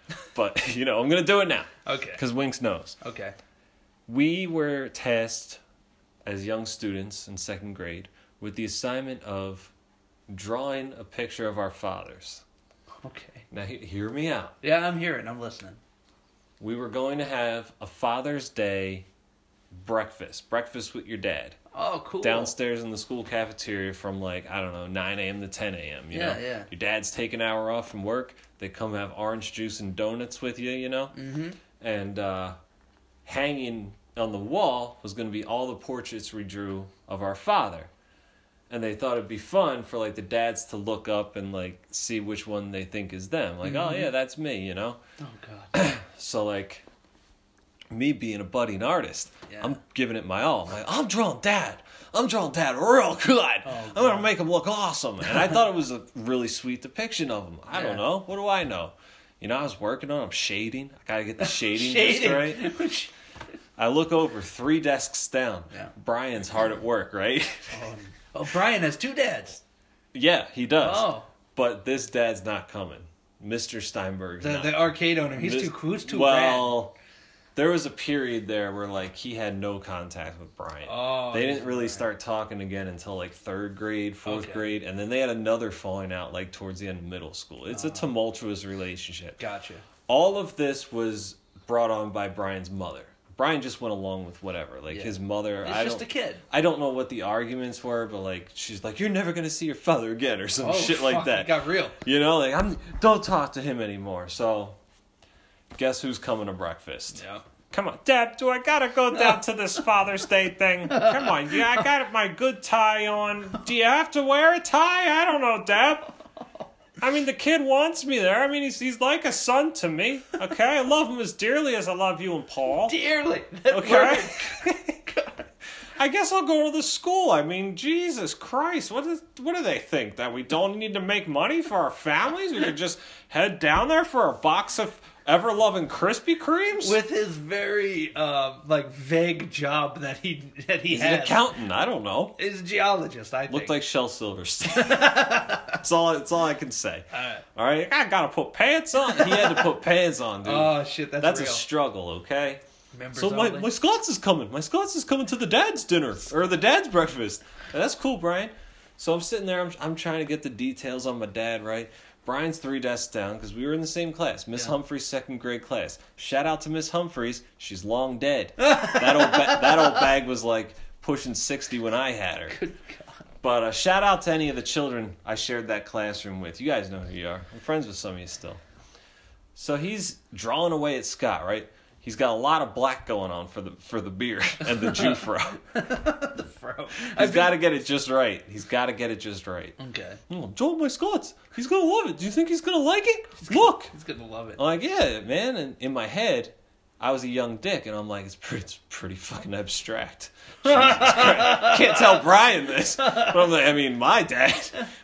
But you know, I'm gonna do it now Okay. because Winks knows. Okay. We were tasked as young students in second grade with the assignment of drawing a picture of our fathers. Okay. Now, he- hear me out. Yeah, I'm hearing. I'm listening. We were going to have a Father's Day breakfast, breakfast with your dad, Oh, cool. downstairs in the school cafeteria from like, I don't know, 9 a.m. to 10 a.m. You Yeah, know? yeah. Your dad's take an hour off from work. They come have orange juice and donuts with you, you know? Mm-hmm. and uh, hanging on the wall was going to be all the portraits we drew of our father. And they thought it'd be fun for like the dads to look up and like see which one they think is them. Like, oh yeah, mm-hmm. that's me, you know. Oh god. So like me being a budding artist, Yeah. I'm giving it my all. I'm like, I'm drawing dad. I'm drawing dad real good. Oh, I'm gonna make him look awesome. And I thought it was a really sweet depiction of him. I Yeah. don't know. What do I know? You know, I was working on. I'm shading. I gotta get the shading, Shading. just right. I look over three desks down. Yeah. Brian's hard at work, right? oh, Oh, Brian has two dads. yeah, he does. Oh, But this dad's not coming. Mr. Steinberg. the, the arcade owner. He's This- too cool. He's too well. There was a period there where like he had no contact with Brian. Oh, they didn't really start talking again until like third grade, fourth Okay. grade, and then they had another falling out like towards the end of middle school. It's a Oh. tumultuous relationship. Gotcha. All of this was brought on by Brian's mother. Brian just went along with whatever. Like Yeah. his mother, He's I just don't, a kid. I don't know what the arguments were, but like she's like, "You're never gonna see your father again" or some Oh, shit like that. Got real. You know, like I'm don't talk to him anymore. So guess who's coming to breakfast? Yeah. Come on, Dad, do I gotta go down to this Father's Day thing? Come on, yeah, I got my good tie on. Do you have to wear a tie? I don't know, Dad. I mean, the kid wants me there. I mean, he's, he's like a son to me. Okay, I love him as dearly as I love you and Paul. Dearly. Okay. I guess I'll go to the school. I mean, Jesus Christ, what is what do they think that we don't need to make money for our families? We could just head down there for a box of ever loving Krispy Kremes. With his very um, like vague job that he that he He's an accountant. I don't know. Is a geologist. I think. Looked like Shel Silverstein. that's all. That's all I can say. Alright. All right, I gotta put pants on. He had to put pants on, dude. Oh shit, that's, that's real. a struggle. Okay. Members So my, only. my Scots is coming. My Scots is coming to the dad's dinner or the dad's breakfast. That's cool, Brian. So I'm sitting there. I'm, I'm trying to get the details on my dad right. Brian's three desks down because we were in the same class. Miss Yeah. Humphreys' second grade class. Shout out to Miss Humphreys. She's long dead. that old ba- that old bag was like pushing sixty when I had her. Good God. But uh, shout out to any of the children I shared that classroom with. You guys know who you are. I'm friends with some of you still. So he's drawing away at Scott, right? He's got a lot of black going on for the for the beard and the Jewfro. the fro. He's got to get it just right. He's got to get it just right. Okay. Hmm, oh, Joel, my Scots. He's gonna love it. Do you think he's gonna like it? Look. He's gonna love it. I'm like, yeah, man. And in my head, I was a young dick, and I'm like, it's pretty, it's pretty fucking abstract. Jesus Can't tell Brian this, but I'm like, I mean, my dad,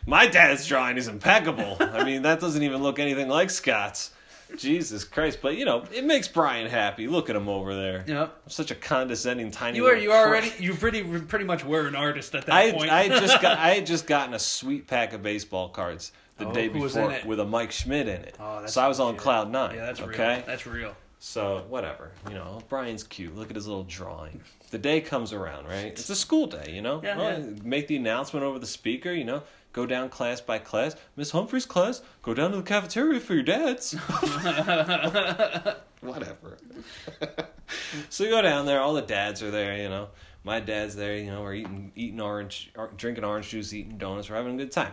my dad's drawing is impeccable. I mean, that doesn't even look anything like Scott's. Jesus Christ! But you know, it makes Brian happy. Look at him over there. Yep. I'm such a condescending tiny. You are you prick. already you pretty pretty much were an artist at that I point. I just got I had just gotten a sweet pack of baseball cards the Oh, day before with a Mike Schmidt in it. Oh, that's so I was on legit. cloud nine. yeah, that's okay. real. That's real. So whatever, you know, Brian's cute. Look at his little drawing. The day comes around, right? It's a school day, you know. Yeah, Well, yeah. Make the announcement over the speaker, you know. Go down class by class. Miss Humphrey's class. Go down to the cafeteria for your dads. whatever. so you go down there. All the dads are there, you know. My dad's there, you know. We're eating eating orange, or drinking orange juice, eating donuts. We're having a good time.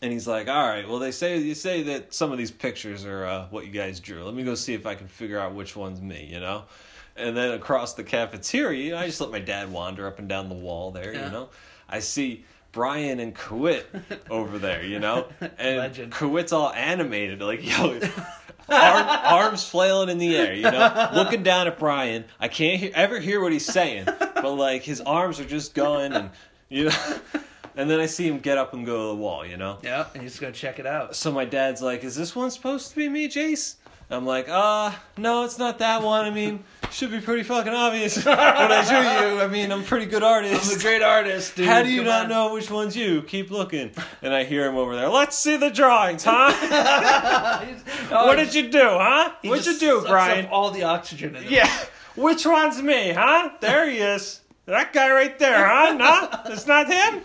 And he's like, "All right, well, they say you say that some of these pictures are uh, what you guys drew. Let me go see if I can figure out which one's me." You know. And then across the cafeteria, you know, I just let my dad wander up and down the wall there. Yeah. You know, I see Brian and Kawit over there. You know, and Legend. Kawit's all animated, like yo. Arm, arms flailing in the air, you know, looking down at Brian. I can't hear, ever hear what he's saying, but like his arms are just going, and you know. And then I see him get up and go to the wall, you know? Yeah, and he's gonna check it out. So my dad's like, Is this one supposed to be me, Jace? I'm like, uh, no, it's not that one. I mean, should be pretty fucking obvious when I drew you. I mean, I'm a pretty good artist. I'm a great artist, dude. How do you Come not on. know which one's you? Keep looking. And I hear him over there. Let's see the drawings, huh? Oh, What did you do, huh? What'd you do, Brian? Up all the oxygen in him. Yeah. Which one's me, huh? There he is. That guy right there, huh? No, it's not him.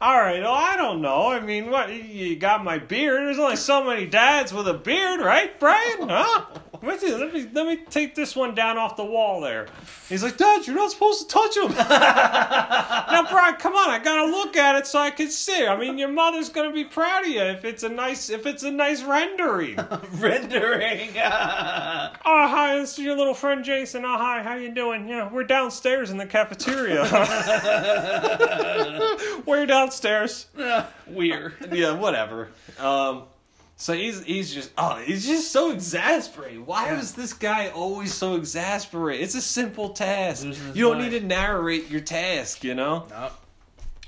All right, well, I don't know. I mean, what you got my beard? There's only so many dads with a beard, right, Brian? Huh? Wait, till- let me let me take this one down off the wall there. He's like, Dad, you're not supposed to touch him. now, Brian, come on, I gotta look at it so I can see. I mean, your mother's gonna be proud of you if it's a nice if it's a nice rendering. Rendering. Oh, hi, this is your little friend Jason. Oh, hi, how you doing? Yeah, we're downstairs in the cafeteria. we're downstairs. Weird. yeah, whatever. Um, so he's he's just oh he's just so exasperated. Why Yeah. is this guy always so exasperated? It's a simple task. You don't mind. need to narrate your task, you know. No.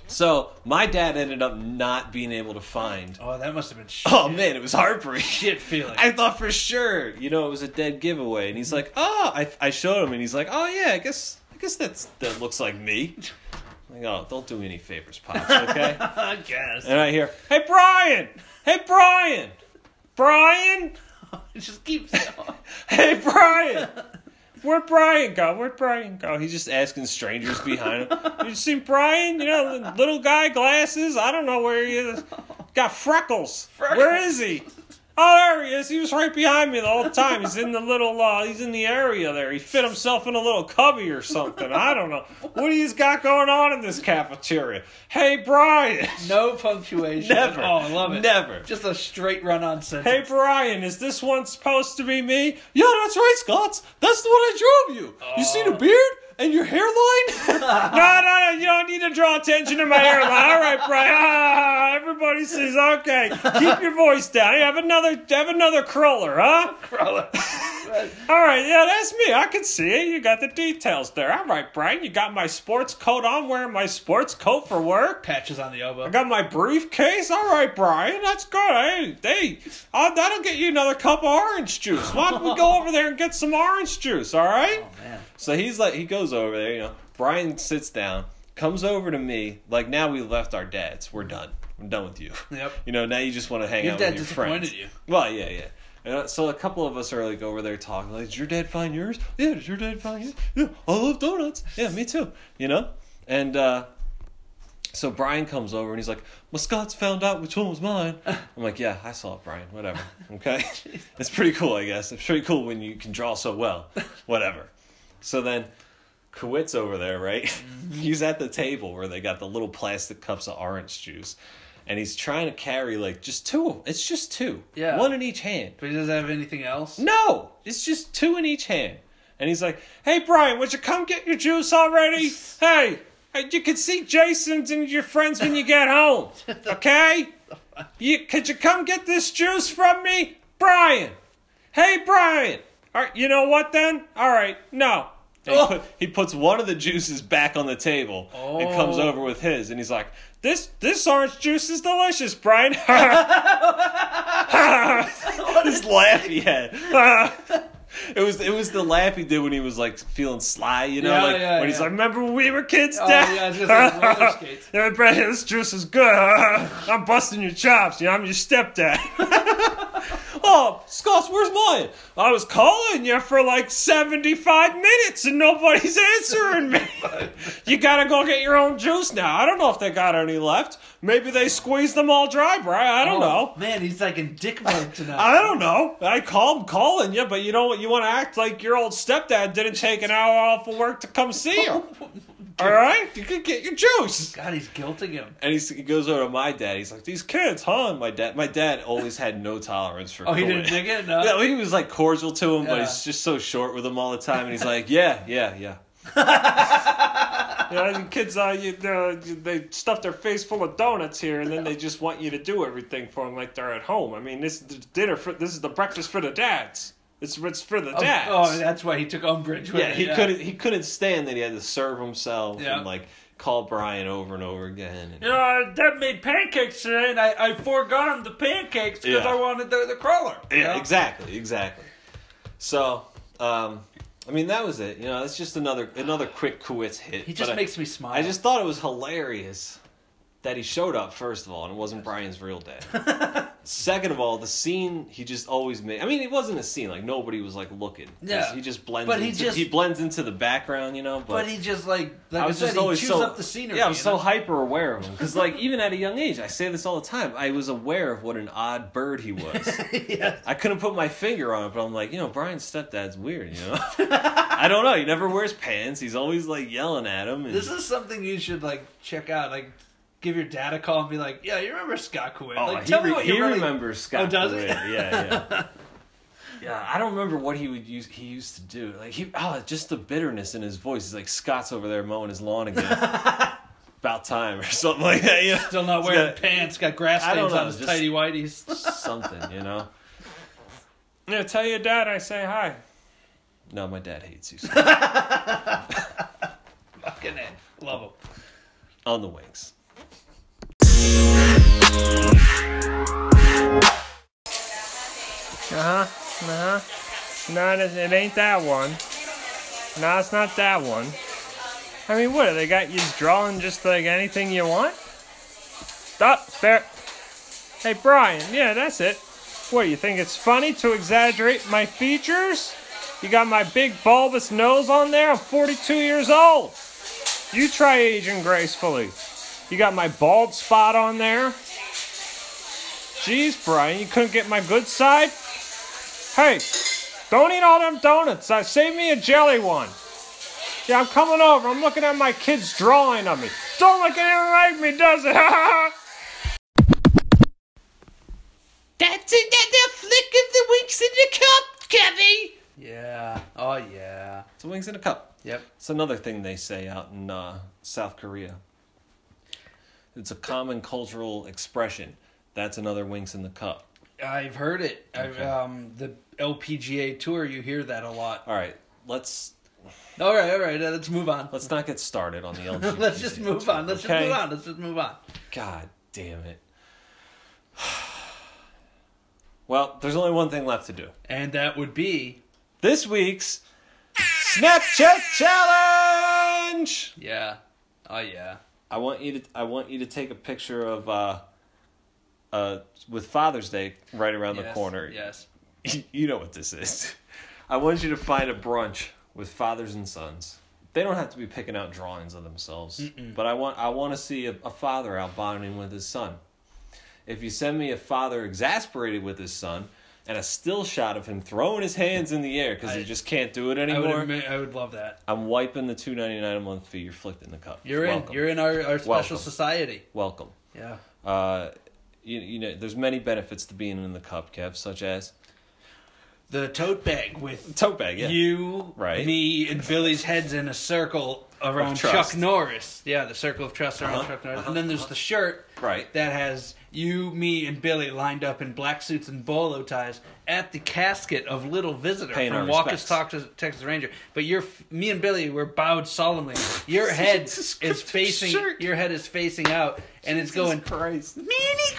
So my dad ended up not being able to find. Oh, that must have been oh, shit. Oh man, it was heartbreaking. Shit feeling. I thought for sure, you know, it was a dead giveaway, and he's like, "Oh," I, I showed him, and he's like, "Oh yeah, I guess, I guess that's that looks like me." I'm like, oh, don't do me any favors, pops, okay? I guess. and I hear, "Hey Brian, hey Brian, Brian, It just keeps going. hey Brian." Where'd Brian go? Where'd Brian go? He's just asking strangers behind him. You seen Brian? You know, little guy, glasses. I don't know where he is. Got freckles. Where is he? Oh, there he is. He was right behind me the whole time. He's in the little, uh, he's in the area there. He fit himself in a little cubby or something. I don't know. What he's got going on in this cafeteria? Hey, Brian. No punctuation. Never. Oh, I love it. Never. Just a straight run on sentence. Hey. Brian, is this one supposed to be me? Yeah, that's right, Scott. That's the one I drove you. You see the beard and your hairline? No, no, no, you don't need to draw attention to my hairline. All right, Brian. Ah, everybody says, okay, keep your voice down. You have another, have another cruller, huh? Crawler. All right, yeah, that's me. I can see it. You got the details there. All right, Brian, you got my sports coat on, wearing my sports coat for work. Patches on the elbow. I got my briefcase. All right, Brian, that's good. Hey, hey, uh, that'll get you another cup of orange juice. Why don't we go over there and get some orange juice? All right. Oh, man. So he's like, he goes over there, you know. Brian sits down, comes over to me, like, now we left our dads. We're done. I'm done with you. Yep. You know, now you just want to hang Your out with your dad disappointed friends. you. Well, yeah, yeah. And, uh, so a couple of us are like over there talking, like, did your dad find yours? Yeah, did your dad find yours? Yeah, I love donuts. Yeah, me too. You know? And uh, so Brian comes over and he's like, well, Scott's found out which one was mine. I'm like, yeah, I saw it, Brian. Whatever. Okay? it's pretty cool, I guess. It's pretty cool when you can draw so well. Whatever. So then Kowit's over there, right? he's at the table where they got the little plastic cups of orange juice. And he's trying to carry like just two. It's just two. Yeah. One in each hand. But he doesn't have anything else? No, it's just two in each hand. And he's like, "Hey, Brian, would you come get your juice already? hey, hey, you can see Jason's and your friends when you get home. Okay? You could you come get this juice from me, Brian? Hey, Brian. All right, you know what then? All right, no." He, oh. put, he puts one of the juices back on the table oh. and comes Oh. over with his, and he's like, "This this orange juice is delicious, Brian." this laugh he had. It was it was the laugh he did when he was like feeling sly, you know, Yeah, like yeah, when he's yeah. like, "Remember when we were kids, Oh, Dad?" yeah, was gonna roller skates. yeah, Brian, this juice is good. I'm busting your chops. Know, I'm your stepdad. oh, Scott, where's mine? I was calling you for like 75 minutes and nobody's answering me. you gotta go get your own juice now. I don't know if they got any left. Maybe they squeezed them all dry, Brian. I don't oh, know. Oh, Man, he's like in dick mode tonight. I don't know. I called calling you, but you know what? You want to act like your old stepdad didn't take an hour off of work to come see you. All right, you can get your juice. God, he's guilting him. And he's, he goes over to my dad. He's like, "These kids, huh?" And my dad, my dad always had no tolerance for. Oh, he didn't dig it? No. Yeah, he was like cordial to him, but he's just so short with him all the time. And he's like, "Yeah, yeah, yeah." You know, the kids, uh, you, uh, they stuff their face full of donuts here, and then they just want you to do everything for them like they're at home. I mean, this is the dinner for this is the breakfast for the dads. It's it's for the Oh, dads. Oh, that's why he took umbrage with Yeah, it. he couldn't. He couldn't stand that he had to serve himself Yeah. and like call Brian over and over again. And, You know, Dad made pancakes today, and I, I foregone the pancakes because Yeah. I wanted the, the crawler. Yeah, know? exactly, exactly. So, um, I mean, that was it. You know, that's just another another quick Kowitz hit. He just but I- makes me smile. I just thought it was hilarious that he showed up first of all, and it wasn't Brian's real dad. Second of all, the scene he just always made. I mean, it wasn't a scene like nobody was like looking. Yeah. he just blends. But he into, just- he blends into the background, you know. But, But he just like like I I, was said, just he always chews so up the scenery. Yeah, I was so know? hyper aware of him because, like, even at a young age, I say this all the time. I was aware of what an odd bird he was. Yes. I couldn't put my finger on it, but I'm like, you know, Brian's stepdad's weird. You know, I don't know. He never wears pants. He's always like yelling at him. And, This is something you should like check out. Like, give your dad a call and be like, "Yeah, you remember Scott Quinn? oh, like, he, tell me what he you really." remembers oh, Scott. Oh, does he? Yeah, yeah. Yeah, I don't remember what he would use. He used to do like he oh, just the bitterness in his voice. He's like Scott's over there mowing his lawn again. About time or something like that. You know? Still not wearing got pants. Got grass stains know, on his just- tidy whities. something, you know. Yeah, tell your dad I say hi. No, my dad hates you. Fucking it. Love him. on the wings. Uh huh. Uh huh. No, it, ain't that one. No, it's not that one. I mean, what? They got you drawing just like anything you want? Up there. Hey, Brian. Yeah, that's it. What, you think it's funny to exaggerate my features? You got my big bulbous nose on there? I'm 42 years old. You try aging gracefully. You got my bald spot on there? Jeez, Brian, you couldn't get my good side? Hey, don't eat all them donuts. Uh, save me a jelly one. Yeah, I'm coming over. I'm looking at my kid's drawing of me. Don't look at him like me, does it? That's another flick of the winks in the cup, Kevy. Yeah. Oh yeah. It's a wings in a cup. Yep. It's another thing they say out in uh, South Korea. It's a common cultural expression. That's another winks in the cup. I've heard it. I've, Okay. um, the LPGA tour, you hear that a lot. All right, let's All right, all right. uh, let's move on. let's not get started on the LPGA. Let's just move on. Let's Okay. just move on. Let's just move on. God damn it. Well, there's only one thing left to do. And that would be, This week's Snapchat challenge. yeah. Oh yeah. I want you to I want you to take a picture of uh uh with Father's Day right around the corner. Yes. you know what this is. I want you to find a brunch with fathers and sons. They don't have to be picking out drawings of themselves, but I want I want to see a, a father out bonding with his son. If you send me a father exasperated with his son and a still shot of him throwing his hands in the air because he just can't do it I would anymore, admit, I would love that. I'm wiping the two ninety nine a month fee. You're flicked in the cup. You're Welcome. in. You're in our, our special Welcome. society. Welcome. Yeah. Uh, you, you know, there's many benefits to being in the cup, Kev, such as The tote bag with tote bag. Yeah. you, Right. me, and Billy's heads in a circle around. Chuck Norris. Yeah, the circle of trust around Uh-huh, Chuck Norris. uh-huh, and then there's the shirt Right. that has you, me, and Billy lined up in black suits and bolo ties at the casket of Little Visitor Paying from our Walker's respects. Texas, Texas Ranger. But you're, me and Billy were bowed solemnly. Your head is facing. shirt. Your head is facing out, and it's going. Christ. Manic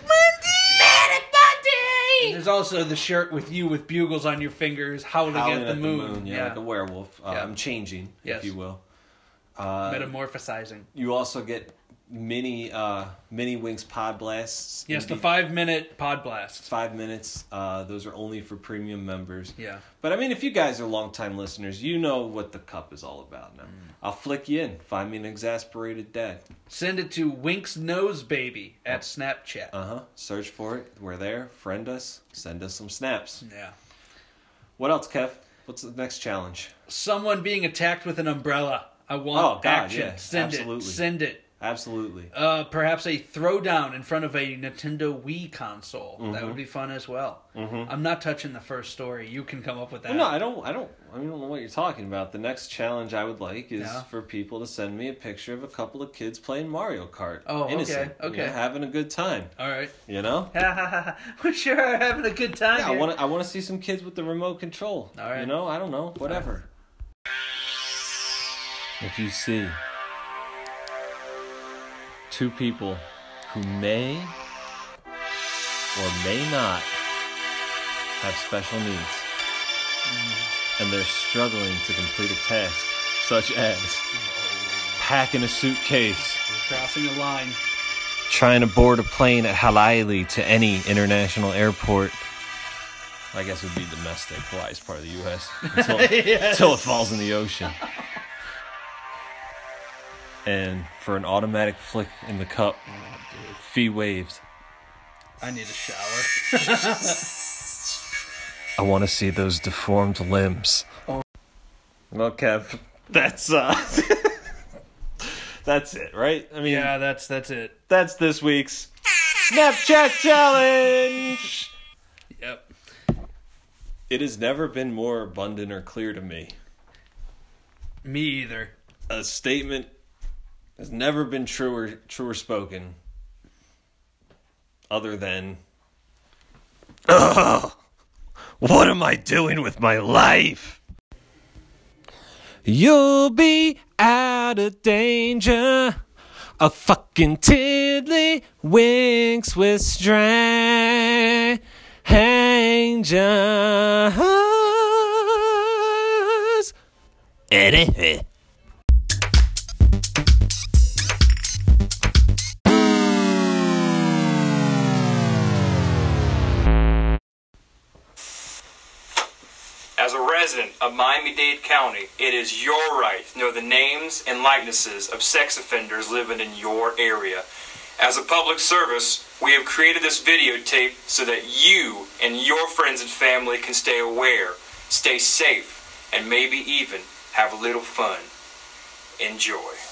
Monday. Manic Monday. There's also the shirt with you with bugles on your fingers, howling, Howling at the moon. yeah, like a werewolf. Uh, Yeah. I'm changing, Yes. if you will. Uh, metamorphosizing. you also get mini uh, mini Winks pod blasts. Yes, the five minute pod blast. five minutes. Uh, those are only for premium members. Yeah. But I mean, if you guys are longtime listeners, you know what the cup is all about now. Mm. I'll flick you in. Find me an exasperated dad. Send it to Winks Knows Baby at Snapchat. Uh huh. Search for it. We're there. Friend us. Send us some snaps. yeah. What else, Kev? What's the next challenge? Someone being attacked with an umbrella. I want Oh, God, action. yeah, Send absolutely. it. Send it. Absolutely. Uh, perhaps a throwdown in front of a Nintendo Wii console. That Mm-hmm. would be fun as well. I'm not touching the first story. You can come up with that. Well, no, I don't. I don't. I don't know what you're talking about. The next challenge I would like is Yeah. for people to send me a picture of a couple of kids playing Mario Kart. Oh, okay, Innocent, you okay. know, having a good time. All right. You know. we sure are having a good time. Yeah, I want to. I want to see some kids with the remote control. All right. You know. I don't know. Whatever. If you see two people who may or may not have special needs, and they're struggling to complete a task such as packing a suitcase, Crossing a line. trying to board a plane at Hawaii to any international airport. I guess it would be domestic. Hawaii is part of the U.S. until, until it falls in the ocean. And for an automatic flick in the cup, fee waived. I need a shower. I want to see those deformed limbs. Oh. Well, Kev, that's uh, that's it, right? I mean, yeah, that's that's it. that's this week's Snapchat challenge. Yep. It has never been more abundant or clear to me. Me either. A statement has never been truer truer spoken. Other than, Ugh, what am I doing with my life? You'll be out of danger. A fucking tiddly winks with strangers. Eh, eh, eh. Of Miami Dade County, it is your right to know the names and likenesses of sex offenders living in your area. As a public service, we have created this videotape so that you and your friends and family can stay aware, stay safe, and maybe even have a little fun. Enjoy.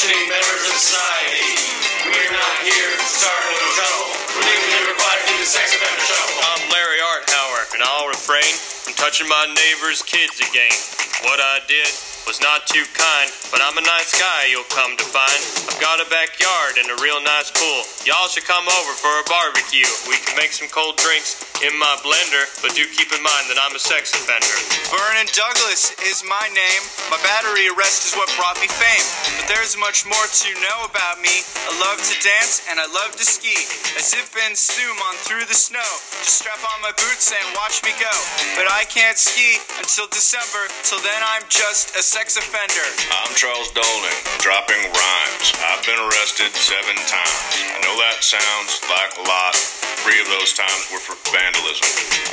Functioning members of society. We're not here to start no trouble. We're legally required to the sex offender. I'm Larry Arthauer, and I'll refrain from touching my neighbor's kids again. What I did was not too kind, but I'm a nice guy, you'll come to find. I've got a backyard and a real nice pool. Y'all should come over for a barbecue. We can make some cold drinks in my blender, but do keep in mind that I'm a sex offender. Vernon Douglas is my name. My battery arrest is what brought me fame. But there's much more to know about me. I love to dance and I love to ski. I zip and zoom on through the snow. Just strap on my boots and watch me go. But I can't ski until December. Till then, I'm just a sex offender. I'm Charles Dolan, dropping rhymes. I've been arrested seven times. I know that sounds like a lot. Three of those times were for vandalism.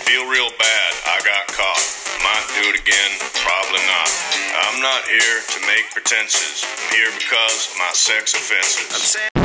Feel real bad, I got caught. Might do it again, probably not. I'm not here to make pretenses. I'm here because of my sex offenses.